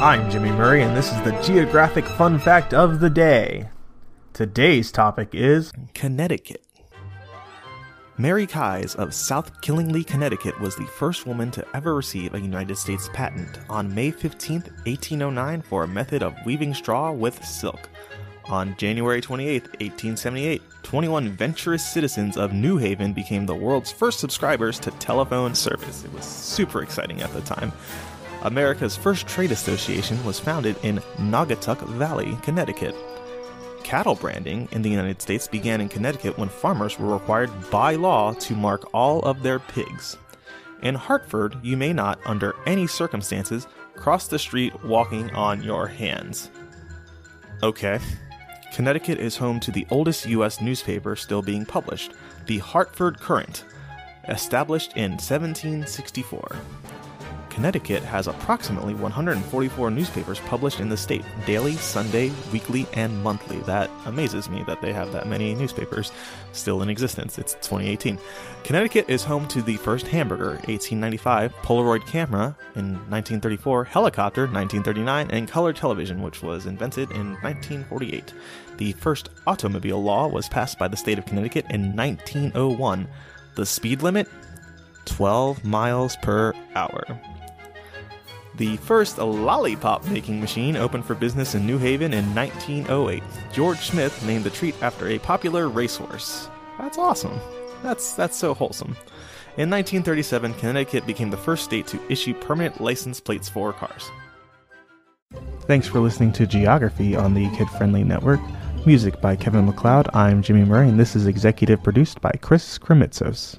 I'm Jimmy Murray, and this is the Geographic Fun Fact of the Day. Today's topic is Connecticut. Mary Kies of South Killingly, Connecticut was the first woman to ever receive a United States patent on May 15, 1809, for a method of weaving straw with silk. On January 28, 1878, 21 venturous citizens of New Haven became the world's first subscribers to telephone service. It was super exciting at the time. America's first trade association was founded in Naugatuck Valley, Connecticut. Cattle branding in the United States began in Connecticut when farmers were required by law to mark all of their pigs. In Hartford, you may not, under any circumstances, cross the street walking on your hands. Okay. Connecticut is home to the oldest U.S. newspaper still being published, the Hartford Courant, established in 1764. Connecticut has approximately 144 newspapers published in the state daily, Sunday, weekly, and monthly. That amazes me that they have that many newspapers still in existence. It's 2018. Connecticut is home to the first hamburger, 1895, Polaroid camera in 1934, helicopter, 1939, and color television, which was invented in 1948. The first automobile law was passed by the state of Connecticut in 1901. The speed limit 12 miles per hour. The first lollipop making machine opened for business in New Haven in 1908. George Smith named the treat after a popular racehorse. That's awesome. That's that's so wholesome. In 1937, Connecticut became the first state to issue permanent license plates for cars. Thanks for listening to Geography on the Kid Friendly Network. Music by Kevin MacLeod. I'm Jimmy Murray, and this is executive produced by Chris Kremitzos.